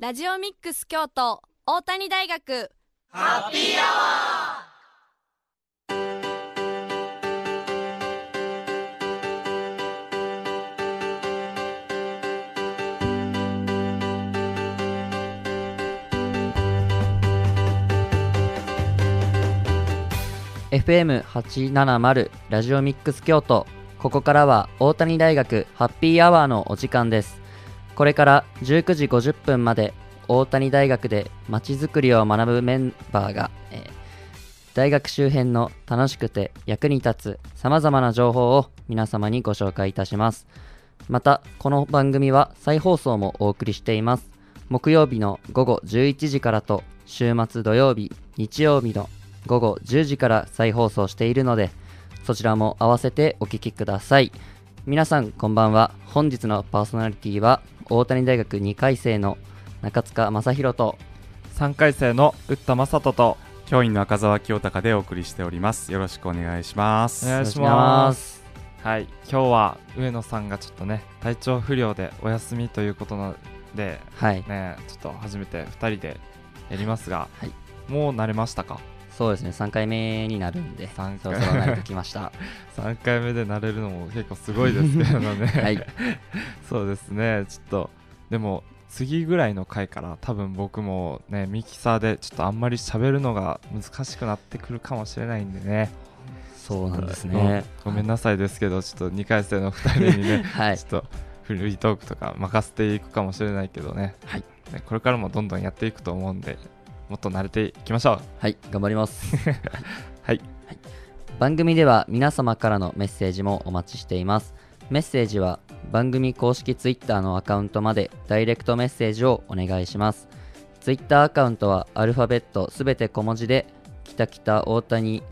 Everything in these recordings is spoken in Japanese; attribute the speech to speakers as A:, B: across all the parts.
A: ラジオミックス京都大谷大学。
B: ハッピーアワ
C: ー FM870 ラジオミックス京都。ここからは大谷大学ハッピーアワーのお時間ですこれから19時50分まで大谷大学でまちづくりを学ぶメンバーが、えー、大学周辺の楽しくて役に立つ様々な情報を皆様にご紹介いたします。また、この番組は再放送もお送りしています。木曜日の午後11時からと週末土曜日、日曜日の午後10時から再放送しているので、そちらも合わせてお聴きください。皆さんこんばんは。本日のパーソナリティは大谷大学2回生の中塚正宏と
D: 3回生の打田正人と
E: 教員の赤澤清隆でお送りしております。よろしくお願いします。
D: お願いします。はい今日は上野さんがちょっとね体調不良でお休みということなので、
C: はい、
D: ねちょっと初めて2人でやりますが、はい、もう慣れましたか？
C: そうですね3回目になるんで3回。そろそろ慣れてきました。
D: 3回目で慣れるのも結構すごいですけどね。
C: はい。
D: そうですね。ちょっとでも次ぐらいの回から多分僕もねミキサーでちょっとあんまり喋るのが難しくなってくるかもしれないんでね。
C: そうなんですね、
D: ごめんなさいですけどちょっと2回生の2人にね、はい、ちょっとフリートークとか任せていくかもしれないけどね,、はい、ねこれからもどんどんやっていくと思うんでもっと慣れていきましょう
C: はい頑張ります
D: はい、はい、
C: 番組では皆様からのメッセージもお待ちしていますメッセージは番組公式 Twitter のアカウントまでダイレクトメッセージをお願いします。Twitter アカウントはアルファベットすべて小文字で、きたきた大谷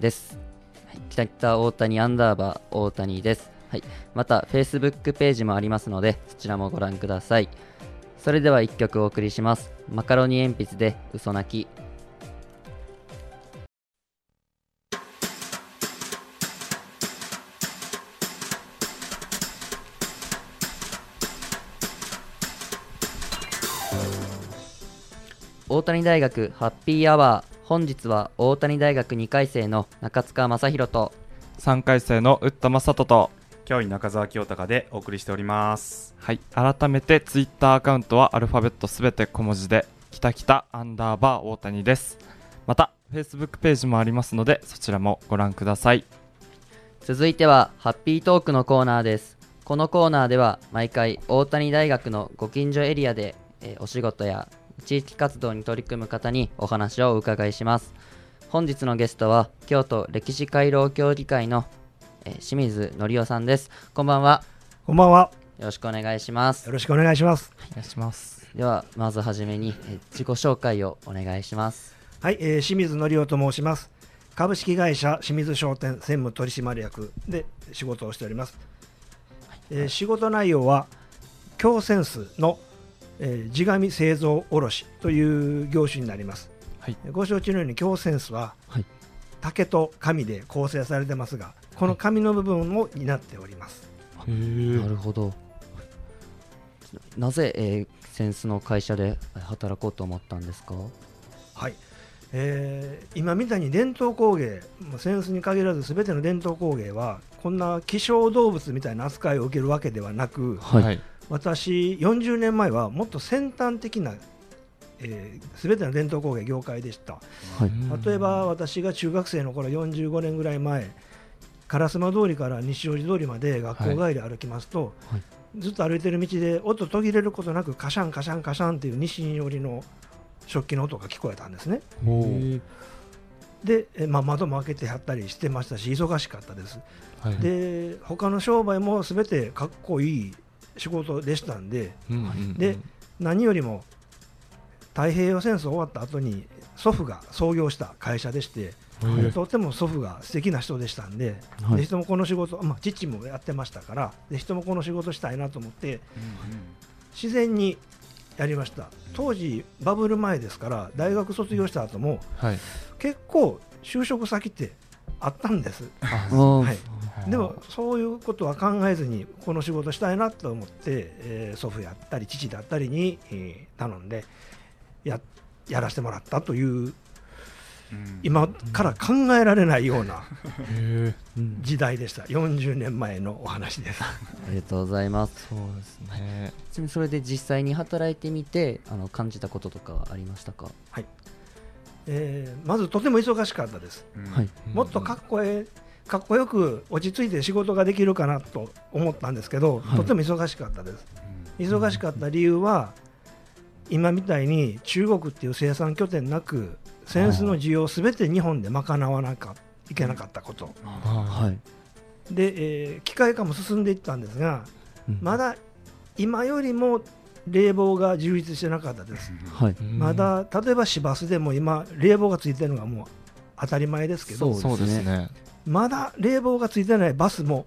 C: です。きたきた大谷アンダーバー大谷です。はい、また Facebook ページもありますので、そちらもご覧ください。それでは1曲お送りします。マカロニ鉛筆で嘘泣き。大谷大学ハッピーアワー本日は大谷大学2回生の中塚正宏と
D: 3回生の打田正人と
E: 教員中澤清隆でお送りしております。
D: はい。改めてツイッターアカウントはアルファベットすべて小文字できたきたアンダーバー大谷です。また Facebook ページもありますのでそちらもご覧ください。
C: 続いてはハッピートークのコーナーです。このコーナーでは毎回大谷大学のご近所エリアで、えー、お仕事や地域活動に取り組む方にお話をお伺いします。本日のゲストは京都歴史回廊協議会の、えー、清水則夫さんです。こんばんは。
F: こんばんは。
C: よろしくお願いします。
F: よろしくお願いします。
D: お願いします。
C: ではまずはじめに、えー、自己紹介をお願いします。
F: はい、えー、清水則夫と申します。株式会社清水商店専務取締役で仕事をしております、はい、えー、仕事内容は強センスのえー、地紙製造卸という業種になります、はい、ご承知のように強センスは、はい、竹と紙で構成されてますがこの紙の部分を担っております、
C: はい、なるほど。なぜ、えー、センスの会社で働こうと思ったんですか？
F: はい、えー、今みたいに伝統工芸センスに限らずすべての伝統工芸はこんな希少動物みたいな扱いを受けるわけではなく、はい、私40年前はもっと先端的なえー、全ての伝統工芸業界でした、はい、例えば私が中学生の頃45年ぐらい前烏丸通りから西大路通りまで学校帰り歩きますと、はい、ずっと歩いてる道で音途切れることなくカシャンカシャンカシャンっていう西寄りの食器の音が聞こえたんですね。で、えまあ、窓も開けてはったりしてましたし忙しかったです。はい、で他の商売もすべてかっこいい仕事でしたんで、うんうんうん、で何よりも太平洋戦争終わった後に祖父が創業した会社でして、とても祖父が素敵な人でしたんで、はい、ぜひともこの仕事、まあ、父もやってましたからぜひともこの仕事したいなと思って、うんうん、自然にやりました。当時バブル前ですから大学卒業した後も、はい、結構就職先ってあったんです。はい、でもそういうことは考えずにこの仕事したいなと思って、えー、祖父やったり父だったりに、えー、頼んでややらせてもらったという今から考えられないような時代でした、40年前のお話です。あ
C: りがとうございます。
D: そうですね。
C: ちなみにそれで実際に働いてみて、あの感じたこととかありましたか？
F: はい。えー、まずとても忙しかったです。はい。もっとかっこええ、かっこよく落ち着いて仕事ができるかなと思ったんですけど、はい、とても忙しかったです。忙しかった理由は、今みたいに中国っていう生産拠点なく扇子の需要をすべて日本で賄わなきゃいけなかったこと、はい、で、えー、機械化も進んでいったんですが、うん、まだ今よりも冷房が充実してなかったです、はい、まだ例えば市バスでも今冷房がついてるのがもう当たり前ですけど
D: そうですね。
F: まだ冷房がついてないバスも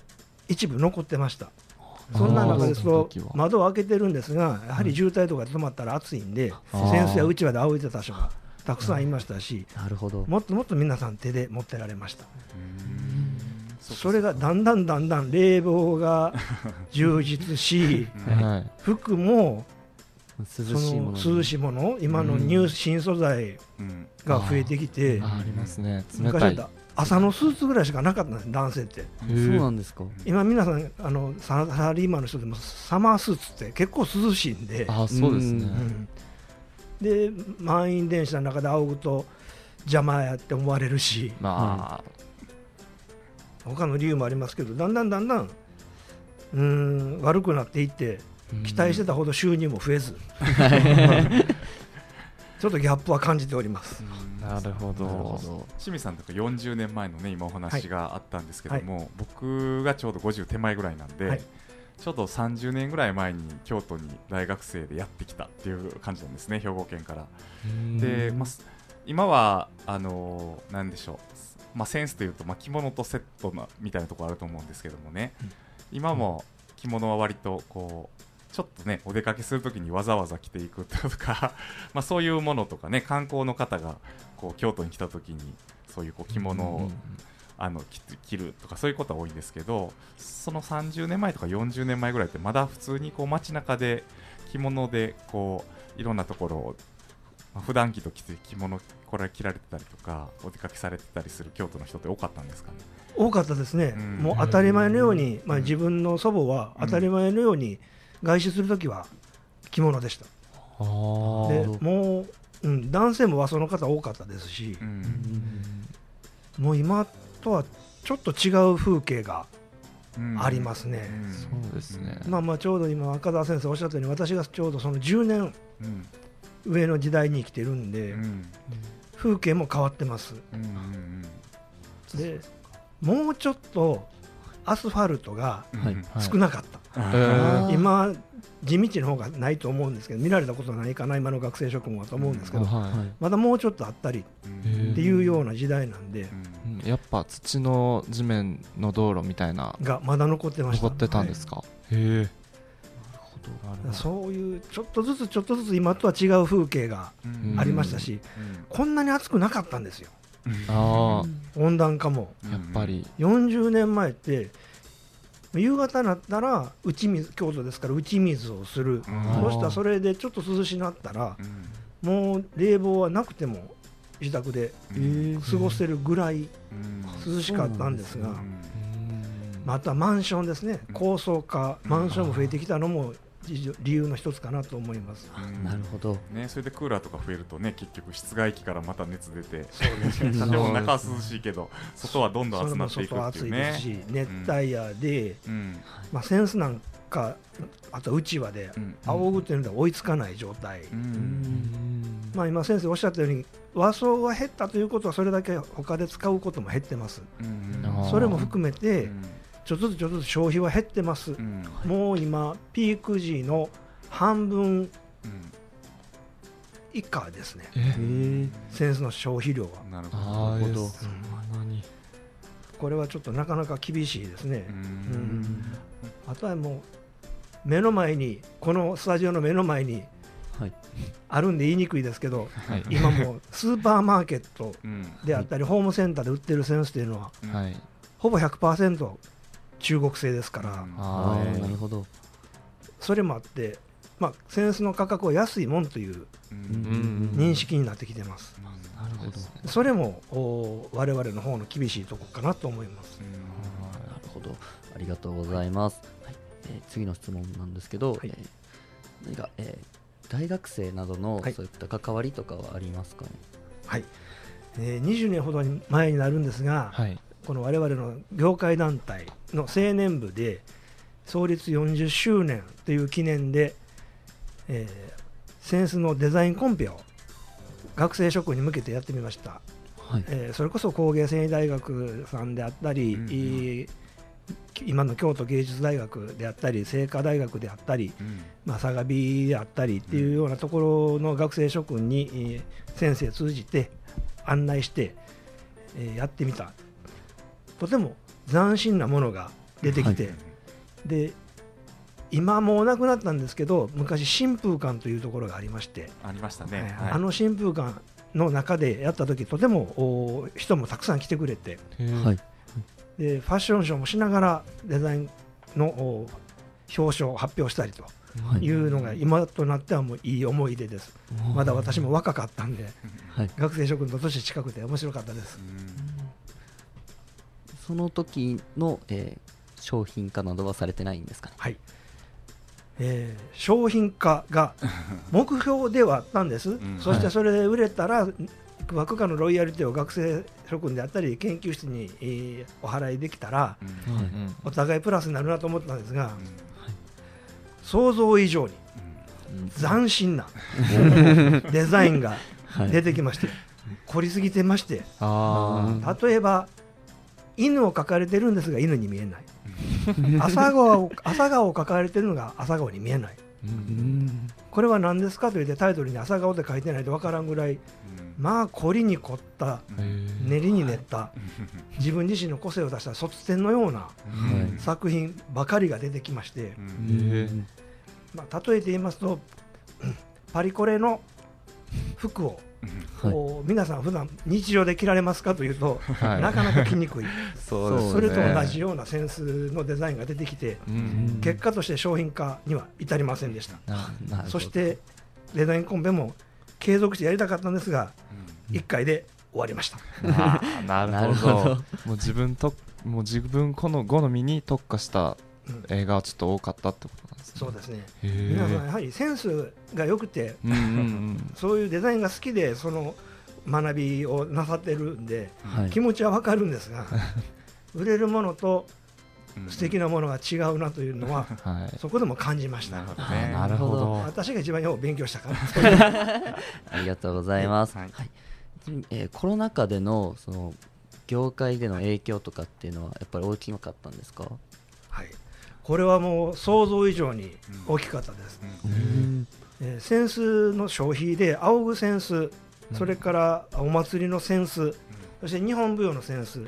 F: 一部残ってました。そんな中ですと窓を開けてるんですがやはり渋滞とかで止まったら暑いんで扇子やうちわで仰いでた人がたくさんいましたし、
C: なるほど。
F: もっともっと皆さん手で持ってられました。それがだんだんだんだん冷房が充実し、服も涼しいもの涼しいもの今のニュー新素材が増えてきて、
D: ありますね。
F: 昔だ朝のスーツぐらいしかなかったんです男性って。
C: そうなんですか。
F: 今皆さんあのサラリーマンの人でもサマースーツって結構涼しいんで。
D: あそうですね、うん
F: で満員電車の中で仰ぐと邪魔やって思われるし、まあ、うん、他の理由もありますけどだんだんだんだんうん悪くなっていって期待してたほど収入も増えず。ちょっとギャップは感じております。
D: なるほど。
E: 清水さんとか40年前のね今お話があったんですけども、はい、僕がちょうど50手前ぐらいなんで、はいちょうど30年ぐらい前に京都に大学生でやってきたっていう感じなんですね、兵庫県から。で、まあ、今はあのー、なんでしょう、まあ、センスというと、まあ、着物とセットなみたいなところあると思うんですけどもね、うん、今も着物は割とこうちょっとねお出かけするときにわざわざ着ていくとか まあそういうものとかね観光の方がこう京都に来たときにそういうこう着物を、うんうんうんあの着るとかそういうことは多いんですけどその30年前とか40年前ぐらいってまだ普通にこう街中で着物でこういろんなところを、まあ、普段着と着て着物これ着られてたりとかお出かけされてたりする京都の人って多かったんですかね？
F: 多かったですね、うん、もう当たり前のように、まあ、自分の祖母は当たり前のように外出するときは着物でした。でもう、うん、男性も和装の方多かったですし、うん、もう今とはちょっと違う風景がありますね。
D: そうですね。
F: まあまあちょうど今赤澤先生おっしゃったように私がちょうどその10年上の時代に生きてるんで、風景も変わってます。でもうちょっとアスファルトが少なかった。はい、今地道の方がないと思うんですけど見られたことないかな今の学生諸君はと思うんですけど、はい、まだもうちょっとあったりっていうような時代なんで、
D: やっぱ土の地面の道路みたいな
F: がまだ残ってました
D: 残ってたんですか、はい、へえ
F: そういうちょっとずつちょっとずつ今とは違う風景がありましたし、こんなに暑くなかったんですよ、温暖化も。
D: やっぱり。
F: 40年前って夕方になったら打ち水京都ですから打ち水をする、そしたらそれでちょっと涼しなったら、もう冷房はなくても自宅で過ごせるぐらい涼しかったんですが、またマンションですね、高層化、マンションも増えてきたのも理由の一つかなと思います。
C: なるほど。
E: ね、それでクーラーとか増えるとね、結局室外機からまた熱出て、そうですね。中は涼しいけど、外はどんどん暑くなっていくっていうね。
F: し、熱帯夜で、うん、まあセンスなんか、あとうちわで仰ぐっていうので追いつかない状態。まあ今先生おっしゃったように和装が減ったということはそれだけ他で使うことも減ってます。それも含めて。ちょっとずつちょっとずつ消費は減ってます、うん、もう今ピーク時の半分以下ですね、センスの消費量は。
E: なるほど、うん、
F: これはちょっとなかなか厳しいですね、うん、あとはもう目の前にこのスタジオの目の前にあるんで言いにくいですけど、はい、今もスーパーマーケットであったり、ホームセンターで売ってるセンスというのは、はい、ほぼ100%中国製ですから、
C: あなるほど。
F: それもあって、まあ、扇子の価格は安いもんという認識になってきてます。なるほど。それもお我々の方の厳しいところかなと思います。
C: なるほど。ありがとうございます。はい。えー、次の質問なんですけど、はい、えー、何か、えー、大学生などのそういった関わりとかはありますかね？
F: はい、えー、20年ほど前になるんですが、はい、この我々の業界団体の青年部で創立40周年という記念で、えー、センスのデザインコンペを学生諸君に向けてやってみました、はい、えー、それこそ工芸繊維大学さんであったり、うんうん今の京都芸術大学であったり清華大学であったり、うん、まあ、相模であったりっていうようなところの学生諸君に、先生通じて案内して、えー、やってみたとても斬新なものが出てきて、はい、で今もうなくなったんですけど昔新風館というところがありまして
E: ありましたね、
F: はい、あの新風館の中でやった時とても人もたくさん来てくれて、はい、でファッションショーもしながらデザインの表彰を発表したりとい。うのが今となってはもういい思い出です、まだ私も若かったんで、はい、学生諸君と年近くて面白かったです。
C: その時の、えー、商品化などはされてないんですかね？
F: はい。えー、商品化が 目標ではあったんです、うん、そしてそれで売れたら、枠下のロイヤリティを学生諸君であったり研究室に、えー、お払いできたら、うん、お互いプラスになるなと思ったんですが、うん、想像以上に斬新なデザインが 出てきまして、凝りすぎてまして例えば犬を描かれてるんですが犬に見えない。朝顔朝顔を描かれてるのが朝顔に見えない、これは何ですかと言ってタイトルに朝顔で書いてないと分からんぐらい、まあ凝りに凝った練りに練った自分自身の個性を出した卒展のような作品ばかりが出てきまして、まあ、例えて言いますとパリコレの服をこう皆さん普段日常で着られますかというと、はい、なかなか着にくい。そそれと同じようなセンスのデザインが出てきて、結果として商品化には至りませんでした。そしてデザインコンペも継続してやりたかったんですが、うん、1回で終わりました。
D: なるほど。もう自分ともう自分この好みに特化した映画はちょっと多かったってこ。
F: そうですね皆さんやはりセンスが良くて、うんうんうん、そういうデザインが好きでその学びをなさってるんで、はい、気持ちは分かるんですが 売れるものと素敵なものが違うなというのは、はい、そこでも感じました。
C: なるほど。
F: 私が一番よう勉強したから。
C: ありがとうございます。はい、えー、コロナ禍でのその業界での影響とかっていうのはやっぱり大きかったんですか？
F: はい。これはもう想像以上に大きかったです。えー、扇子の消費で仰ぐ扇子、それからお祭りの扇子、そして日本舞踊の扇子、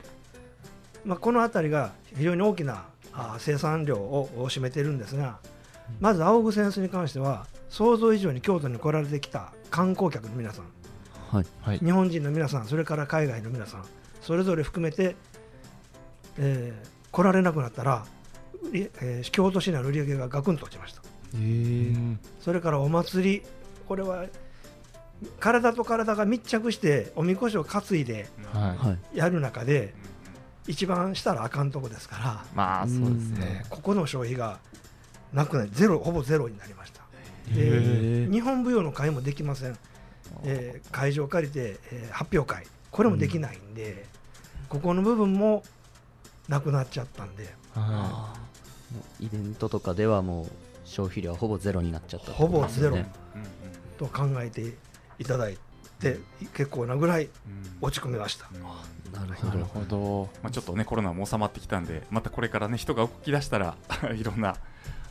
F: まあ、この辺りが非常に大きなあ生産量を占めているんですが、まず仰ぐ扇子に関しては想像以上に京都に来られてきた観光客の皆さん、はい、日本人の皆さんそれから海外の皆さんそれぞれ含めて、えー、来られなくなったらえー、京都市内の売り上げがガクンと落ちました、それからお祭りこれは体と体が密着しておみこしを担いでやる中で、一番したらあかんとこですから
D: まあそうですね、
F: ここの消費がなくなりゼロほぼゼロになりました。で日本舞踊の会もできません、えー、会場を借りて、えー、発表会。これもできないんで、ここの部分もなくなっちゃったんで、
C: イベントとかではもう消費量はほぼゼロになっちゃった、
F: ね、ほぼゼロと考えていただいて結構なぐらい落ち込みました。
E: なるほど。まあ、ちょっとねコロナも収まってきたんでまたこれからね人が動き出したら いろんな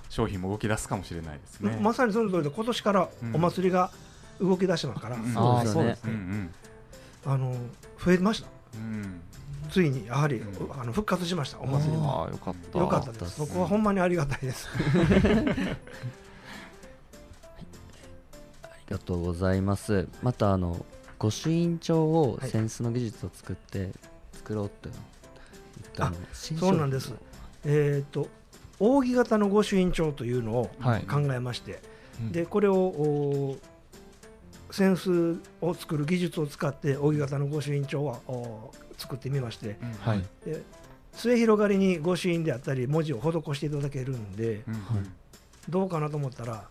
E: 商品も動き出すかもしれないですね。
F: まさにその通りで今年からお祭りが動き出しますから、うん、そうですね、あの増えました。うんついにやはり、あの復活しましたお祭りも。
D: よかった。
F: よかったです。そこはほんまにありがたいです。
C: ありがとうございます。またあの御朱印帳を扇子の技術を作って作ろうって
F: あそうなんです。えーと、扇形の御朱印帳というのを考えまして、はい、でこれを扇子を作る技術を使って扇形の御朱印帳は作ってみまして、はい、で末広がりに御朱印であったり文字を施していただけるんで、うんどうかなと思ったら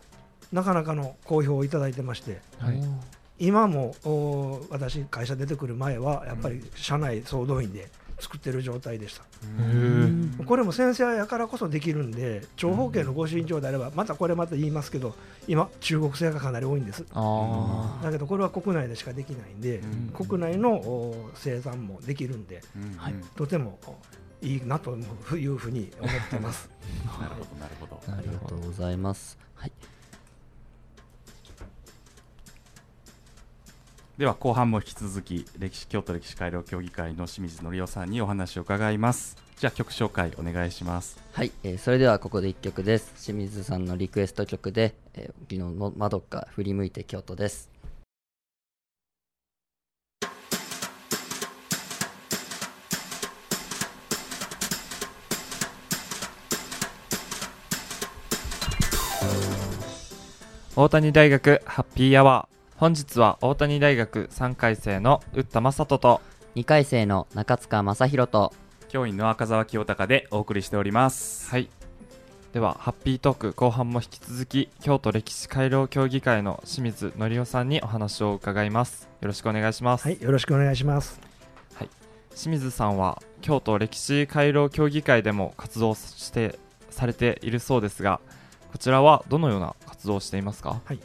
F: なかなかの好評をいただいてまして、はい、今も私会社出てくる前はやっぱり社内総動員で作ってる状態でしたこれも先生やからこそできるんで長方形の御朱印帳であればまたこれまた言いますけど今中国製がかなり多いんですだけどこれは国内でしかできないんで国内の生産もできるんで、はい、とてもいいなというふうに思ってます。
E: なるほどなるほど。
C: ありがとうございます。はい。
E: では後半も引き続き歴史京都歴史改良協議会の清水則夫さんにお話を伺います。じゃあ曲紹介お願いします。
C: はい、えー、それではここで1曲です。清水さんのリクエスト曲で「えー、昨日のまどか振り向いて京都」です。
D: 大谷大学ハッピーアワー本日は大谷大学3回生の打田正人と
C: 2回生の中塚正宏と
E: 教員の赤澤清隆でお送りしております。
D: はい。ではハッピートーク後半も引き続き京都歴史改良協議会の清水則夫さんにお話を伺います。よろしくお願いします。
F: はいよろしくお願いします。
D: はい。清水さんは京都歴史改良協議会でも活動してされているそうですがこちらはどのような活動をしていますか？
F: はい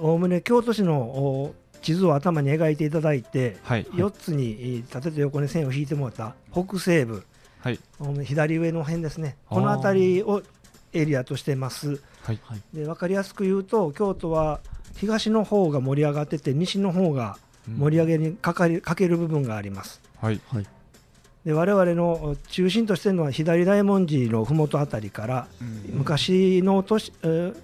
F: おおむね京都市の地図を頭に描いていただいて、はい、4つに縦と横に線を引いてもらった北西部、はい、左上の辺ですね。この辺りをエリアとしてます、はい、で分かりやすく言うと京都は東の方が盛り上がってて西の方が盛り上げにかかりかける部分があります。はい。で我々の中心としてるのは左大文字の麓あたりから、うん、昔の都市、えー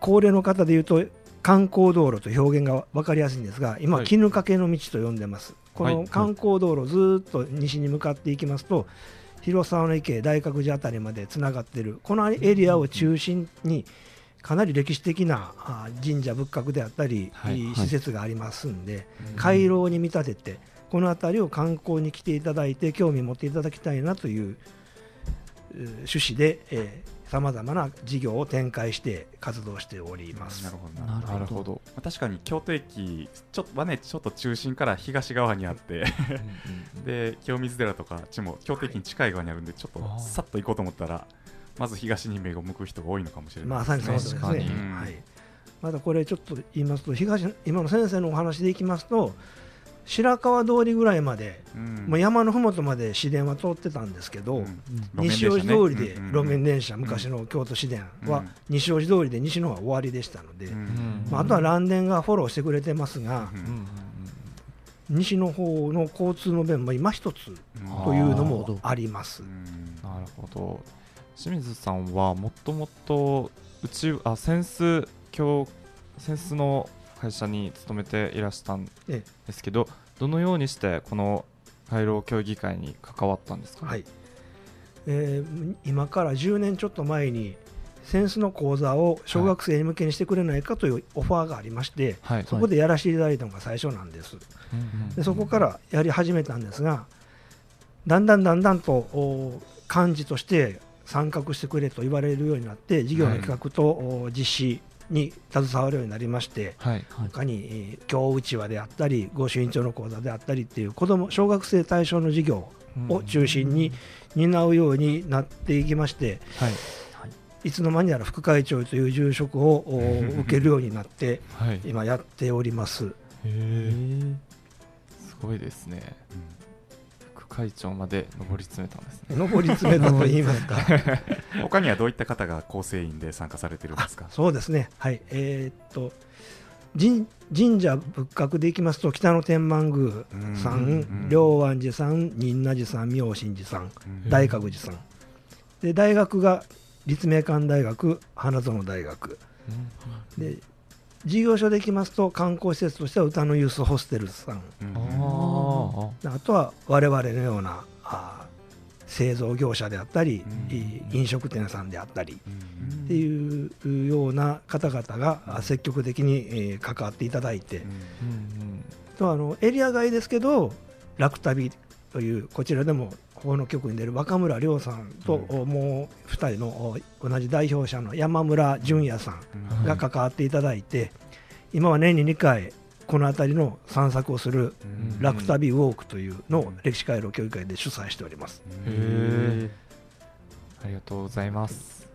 F: 高齢の方でいうと観光道路と表現が分かりやすいんですが今、絹掛けの道と呼んでます、この観光道路ずっと西に向かっていきますと、広沢の池、大覚寺辺りまでつながっている、このエリアを中心に、かなり歴史的な神社仏閣であったり、施設がありますんで、回廊に見立てて、この辺りを観光に来ていただいて、興味持っていただきたいなという趣旨で、えー、さまざまな事業を展開して活動しております。
E: なるほどなるほど、確かに京都駅ちょっとはねちょっと中心から東側にあって で清水寺とかちも京都駅に近い側にあるんで、ちょっとさっと行こうと思ったらまず東に目を向く人が多いのかもしれない、
F: まさにそうですね。はい。まだこれちょっと言いますと東今の先生のお話でいきますと。白川通りぐらいまで、うん、もう山のふもとまで市電は通ってたんですけど、うん、西大路通りで路面電車、昔の京都市電は西大路通りで西の方が終わりでしたので、まあ、あとは蘭電がフォローしてくれてますが、西の方の交通の便も今一つというのもあります。
D: なるほど。清水さんはもともとうちあセンス教センスの会社に勤めていらしたんですけど、ええ、どのようにしてこの回廊協議会に関わったんですか、はい。
F: えー、今から10年ちょっと前にセンスの講座を小学生に向けにしてくれないかというオファーがありまして、はい、そこでやらせていただいたのが最初なんです、でそこからやり始めたんですがだんだんだんだんと幹事として参画してくれと言われるようになって事業の企画と実施に携わるようになりまして、はい、他に京うちわであったり御朱印帳の講座であったりっていう子ども小学生対象の事業を中心に担うようになっていきまして、はい、いつの間にやら副会長という住職を 受けるようになって、はい、今やっております。
D: へすごいですね。うん会長まで上り詰めたんですね。
F: 上り詰めたと言いますか。
E: 他にはどういった方が構成員で参加されてるんですか？
F: そうですね。はい。えー、っと神神社仏閣でいきますと北野天満宮さん龍安寺さん仁和寺さん妙心寺さん大覚寺さん。で大学が立命館大学花園大学。で事業所でいきますと観光施設としては歌のユースホステルさん、あとは我々のようなあ製造業者であったり、飲食店さんであったり、っていうような方々が積極的に関わっていただいて、とあのエリア外ですけど楽旅というこちらでもここの局に出る若村亮さんと、もう2人の同じ代表者の山村淳也さんが関わっていただいて、今は年に2回この辺りの散策をする楽旅ウォークというのを歴史回廊協議会で主催しております。
D: ありがとうございます。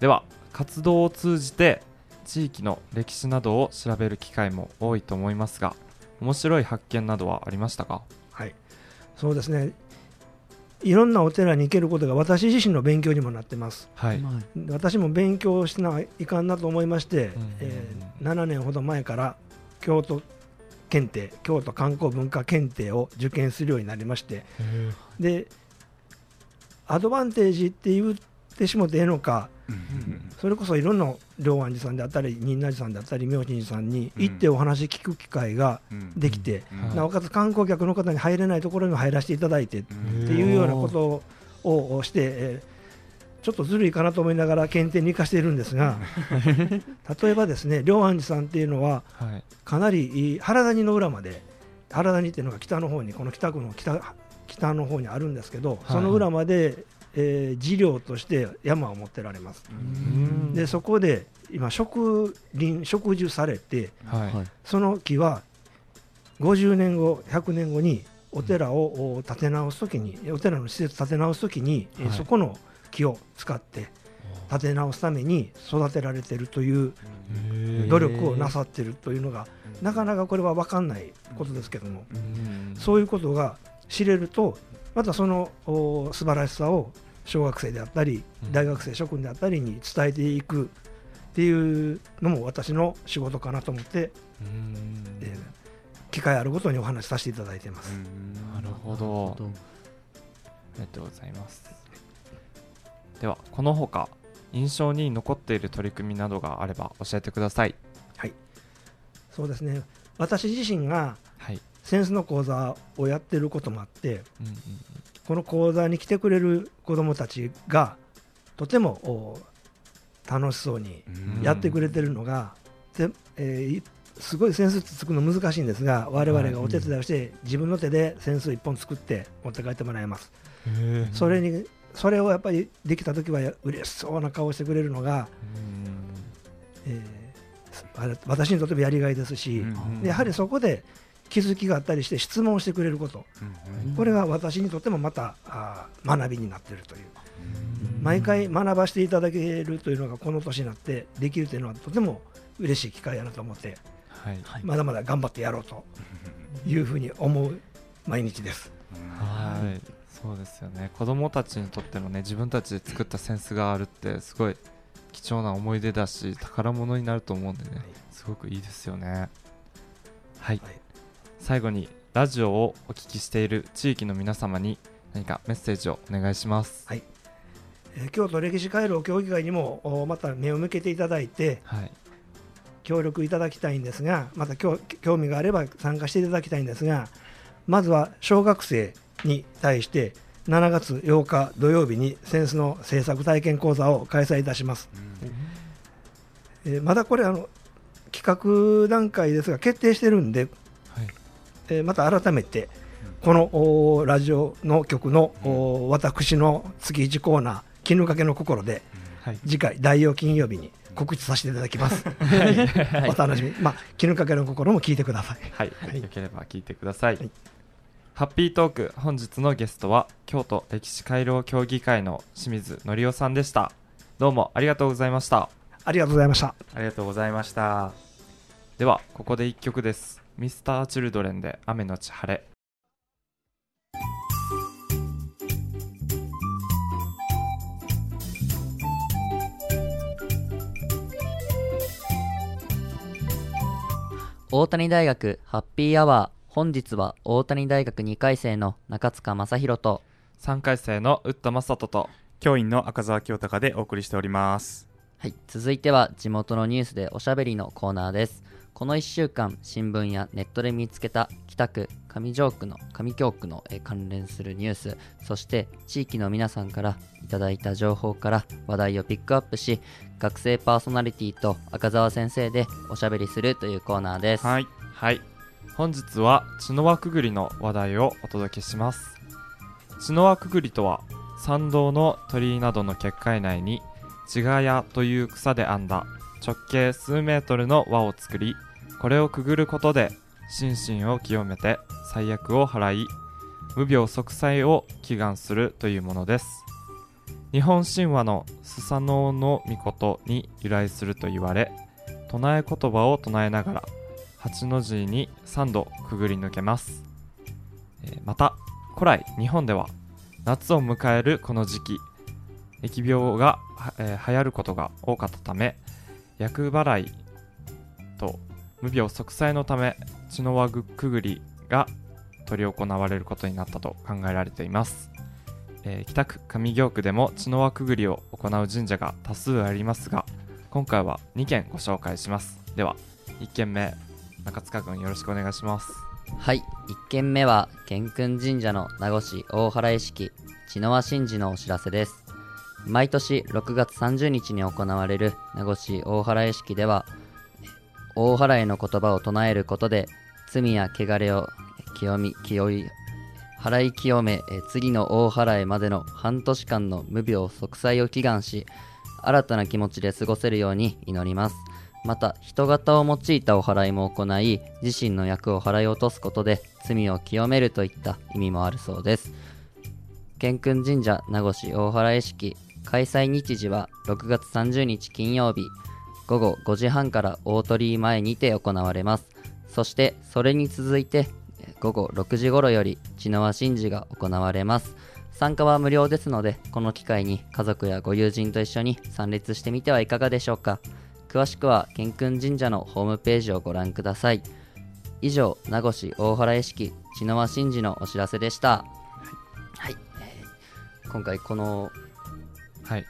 D: では活動を通じて地域の歴史などを調べる機会も多いと思いますが、面白い発見などはありましたか？
F: はい、そうですね。いろんなお寺に行けることが私自身の勉強にもなってます。はい、私も勉強しないかんなと思いまして、うん、えー、7年ほど前から京都検定京都観光文化検定を受験するようになりましてでアドバンテージって言ってしもてええのか、それこそいろんな龍安寺さんであったり仁和寺さんであったり明神寺さんに行ってお話聞く機会ができて、なおかつ観光客の方に入れないところにも入らせていただいてっていうようなことをして、ちょっとずるいかなと思いながら検定に生かしているんですが 例えばですね龍安寺さんっていうのは、かなり原谷の裏まで原谷っていうのが北の方にこの北区の北北の方にあるんですけど、その裏まで、えー、事業として山を持ってられます。でそこで今植林植樹されて、はい、その木は50年後100年後にお寺を建て直すときにお寺の施設建て直すときに、はい、そこの木を使って立て直すために育てられているという努力をなさっているというのがなかなかこれは分かんないことですけども。そういうことが知れるとまたその素晴らしさを小学生であったり大学生諸君であったりに伝えていくっていうのも私の仕事かなと思って、えー、機会あるごとにお話しさせていただいています。
D: なるほど。ありがとうございます。ではこのほか印象に残っている取り組みなどがあれば教えてください。
F: はい。そうですね。私自身が、はい、センスの講座をやってることもあって、うんうんこの講座に来てくれる子どもたちがとても楽しそうにやってくれてるのが、でえー、すごい扇子つくの難しいんですが我々がお手伝いをして自分の手で扇子1本作って持って帰ってもらいます。それにそれをやっぱりできた時は嬉しそうな顔をしてくれるのが、えー、私にとってもやりがいですし、やはりそこで気づきがあったりして質問してくれること、これが私にとってもまたあ学びになっているという、毎回学ばせていただけるというのがこの年になってできるというのはとても嬉しい機会やなと思って、はい、まだまだ頑張ってやろうというふうに思う毎日です。
D: はい。そうですよね。子供たちにとってのね自分たちで作ったセンスがあるってすごい貴重な思い出だし宝物になると思うんでね、すごくいいですよね。はい、はい、最後にラジオをお聞きしている地域の皆様に何かメッセージをお願いします。
F: はい、えー、京都歴史回廊協議会にもまた目を向けていただいて、はい、協力いただきたいんですがまた興味があれば参加していただきたいんですがまずは小学生に対して7月8日土曜日に扇子の制作体験講座を開催いたします、うん、えー、まだこれあの企画段階ですが決定してるんで、はい、えー、また改めてこのラジオの曲の、うん、私の月1コーナー「絹かけの心で」はい、次回第4金曜日に告知させていただきます。はい、お楽しみ。まあ、絹かけの心も聞いてください。
D: はい、はい、よければ聞いてください。はい。ハッピートーク本日のゲストは京都歴史回廊協議会の清水則夫さんでした。どうもありがとうございました。
F: ありがとうございました。
E: ありがとうございました。
D: ではここで一曲ですミスターチルドレンで雨のち晴れ。
C: 大谷大学ハッピーアワー本日は大谷大学2回生の中塚正宏と。
D: 3回生の宇田正人と。
E: 教員の赤澤清隆でお送りしております。
C: はい続いては地元のニュースでおしゃべりのコーナーですこの1週間新聞やネットで見つけた北区上条区の上京区の関連するニュースそして地域の皆さんからいただいた情報から話題をピックアップし学生パーソナリティと赤澤先生でおしゃべりするというコーナーです。
D: はい、はい、本日は血の輪くぐりの話題をお届けします。血の輪くぐりとは参道の鳥居などの結界内に茅ヶ谷という草で編んだ直径数メートルの輪を作りこれをくぐることで心身を清めて最悪を払い無病息災を祈願するというものです。日本神話のスサノオノミコトに由来すると言われ唱え言葉を唱えながら8の字に3度くぐり抜けます、また古来日本では夏を迎えるこの時期疫病が、えー、流行ることが多かったため厄払いと無病息災のため血の輪くぐりが執り行われることになったと考えられています、えー、北区上京区でも血の輪くぐりを行う神社が多数ありますが今回は2件ご紹介します。では1件目中塚君よろしくお願いします。
C: はい1件目は玄君神社の名護市大原意識血の輪神事のお知らせです。毎年6月30日に行われる名護市大原絵式では大払いの言葉を唱えることで罪や汚れを清み清い払い清め次の大払いまでの半年間の無病息災を祈願し新たな気持ちで過ごせるように祈ります。また人型を用いたお祓いも行い自身の役を払い落とすことで罪を清めるといった意味もあるそうです。玄君神社名護市大原絵式開催日時は6月30日金曜日午後5時半から大鳥居前にて行われます。そしてそれに続いて午後6時頃より血の輪神事が行われます。参加は無料ですのでこの機会に家族やご友人と一緒に参列してみてはいかがでしょうか。詳しくは健君神社のホームページをご覧ください。以上名護市大原屋敷血の輪神事のお知らせでした。はい、はい、えー、今回この
D: はい、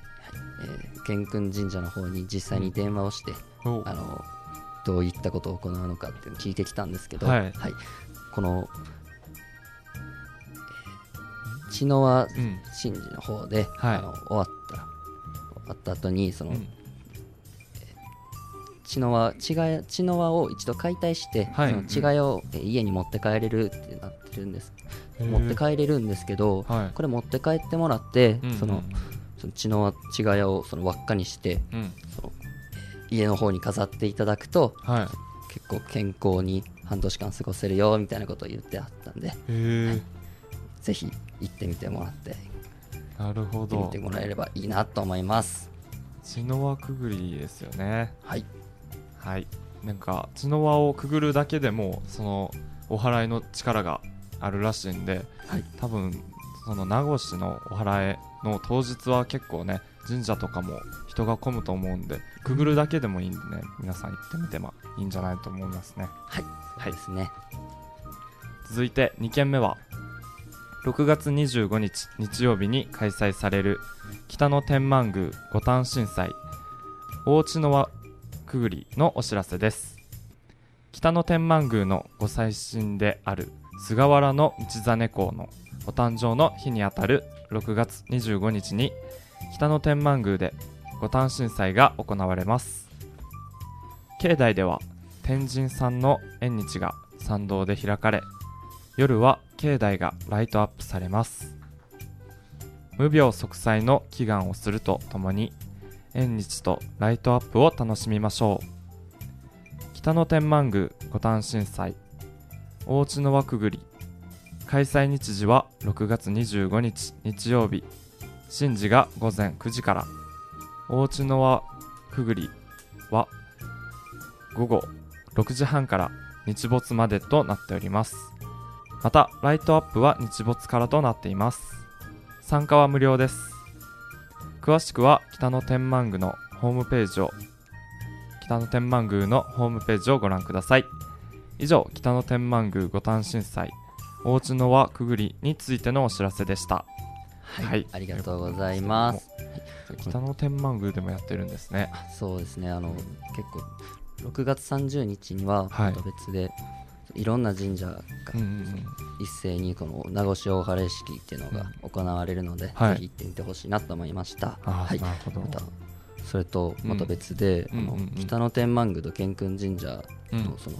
C: えー、健君神社の方に実際に電話をして、う。ん、あのどういったことを行うのかって聞いてきたんですけど、はい、はい、この、えー、血の輪神事の方で、うん、あの終わった終わった後にその、うん。血の輪血が血の輪を一度解体して、はい、その血がを、え家に持って帰れるってなってるんです持って帰れるんですけど、はい、これ持って帰ってもらって、うんうん、そのその血の血がをその輪っかにして、うん、その家の方に飾っていただくと、はい、結構健康に半年間過ごせるよみたいなことを言ってあったんで、はい、ぜひ行ってみてもらって
D: なるほど。
C: 見てもらえればいいなと思います。
D: 血の輪くぐりですよね。
C: はい。
D: はい。なんか血の輪をくぐるだけでもそのお祓いの力があるらしいんで、はい、多分その名護市のお祓いの当日は結構ね神社とかも人が混むと思うんでくぐるだけでもいいんでね皆さん行ってみてもいいんじゃないと思いますね。
C: はいはいですね。
D: 続いて2件目は6月25日日曜日に開催される北野天満宮五反震災大内の輪くぐりのお知らせです。北野天満宮のご祭神である菅原の道真公のお誕生の日にあたる6月25日に北野天満宮でご誕神祭が行われます。境内では天神さんの縁日が参道で開かれ夜は境内がライトアップされます。無病息災の祈願をするとともに縁日とライトアップを楽しみましょう。北野天満宮ご誕神祭大内の輪くぐり開催日時は6月25日日曜日。神事が午前9時から。大内の輪くぐりは午後6時半から日没までとなっております。またライトアップは日没からとなっています。参加は無料です。詳しくは北野天満宮のホームページを北野天満宮のホームページをご覧ください。以上北野天満宮ご誕震災大内の輪くぐりについてのお知らせでした。
C: はい、はい、ありがとうございます。
D: 北野天満宮でもやってるんですね。
C: そうですね。あの結構6月30日にはまた別で、い、ろんな神社が一斉にこの名越大晴れ式っていうのが行われるので、ぜひ行ってみてほしいなと思いました。
D: はい、なるほど。
C: またそれとまた別で、うん、の北野天満宮と健君神社のその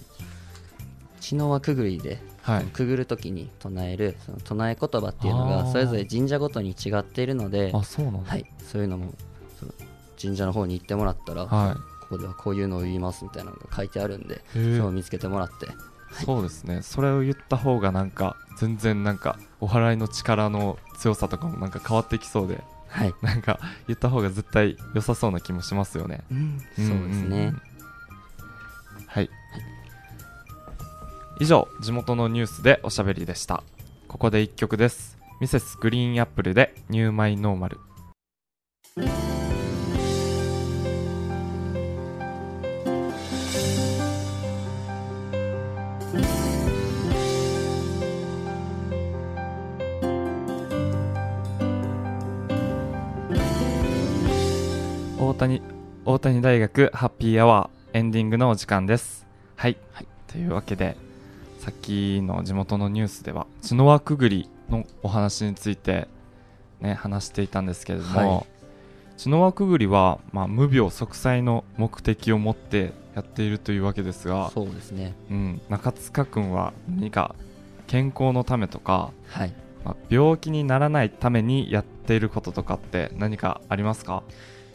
C: 血の輪くぐりで、はい、くぐるときに唱えるその唱え言葉っていうのがそれぞれ神社ごとに違っているので
D: あそうなん
C: はい、そういうのもその神社の方に行ってもらったら、はい、ここではこういうのを言いますみたいなのが書いてあるんでそれを見つけてもらって、はい、
D: そうですね。それを言った方がなんか全然なんかお祓いの力の強さとかもなんか変わってきそうで
C: はい、
D: なんか言った方が絶対良さそうな気もしますよね。
C: うん、そうですね。
D: はい。以上、地元のニュースでおしゃべりでした。ここで1曲です。ミセスグリーンアップルでニューマイノーマル。大谷大谷大学ハッピーアワーエンディングのお時間です。はい、はい、というわけでさっきの地元のニュースでは血の輪くぐりのお話について、ね、話していたんですけれども、はい、血の輪くぐりは、まあ、無病息災の目的を持ってやっているというわけですが
C: そうですね、
D: うん、中塚君は何か健康のためとか、
C: はい。
D: まあ、病気にならないためにやっていることとかって何かありますか？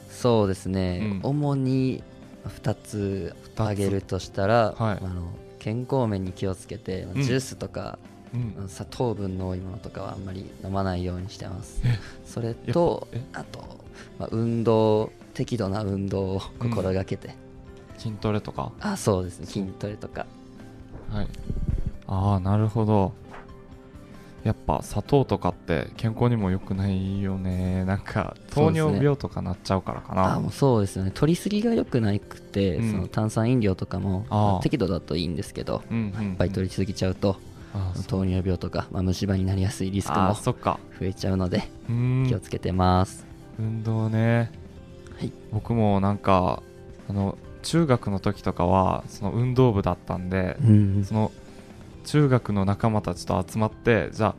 C: そうですね、うん、主に2つ。挙げるとしたら、はい、あの健康面に気をつけて、うん、ジュースとか、うん、砂糖分の多いものとかはあんまり飲まないようにしてます。それとあと、まあ、運動適度な運動を心がけて、
D: 筋トレとか？
C: あそうですね。筋トレとか。
D: はい。ああなるほどやっぱ砂糖とかって健康にも良くないよね。なんか糖尿病とかなっちゃうからかな。
C: そう,、もうそうですよね。取りすぎが良くなくて、うん、その炭酸飲料とかも適度だといいんですけど、うんうんうん、いっぱい取りすぎちゃうと糖尿病とか、まあ、虫歯になりやすいリスクも増えちゃうので気をつけてます。
D: 運動ね、はい、僕もなんかあの中学の時とかはその運動部だったんで、うん、その中学の仲間たちと集まってじゃあ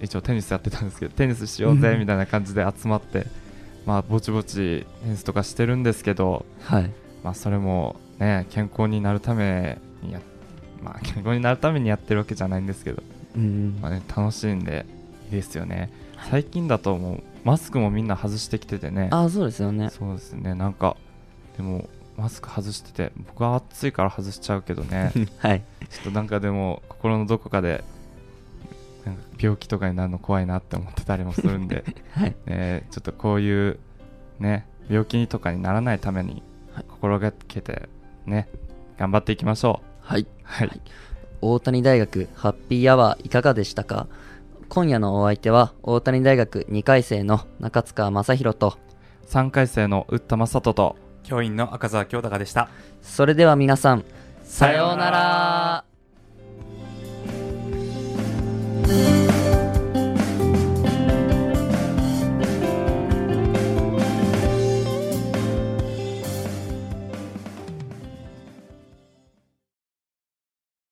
D: 一応テニスやってたんですけどテニスしようぜみたいな感じで集まって、まあぼちぼちテニスとかしてるんですけど、
C: はい、
D: まあそれもね健康になるためにやまあ健康になるためにやってるわけじゃないんですけど、
C: うん
D: まあね、楽しんでいいですよね、最近だともうマスクもみんな外してきててね。
C: あそうですよね。
D: そうですね。なんかでもマスク外してて僕は暑いから外しちゃうけどね。
C: はい。
D: ちょっとなんかでも心のどこかでなんか病気とかになるの怖いなって思ってたりもするんで、
C: はい。
D: えー、ちょっとこういうね病気とかにならないために心がけてね頑張っていきましょう。
C: はい、
D: はい、はい、
C: 大谷大学ハッピーアワーいかがでしたか？今夜のお相手は大谷大学2回生の中塚正宏と
D: 3回生の打田正人と
E: 教員の赤澤京隆でした。
C: それでは皆さんさようなら。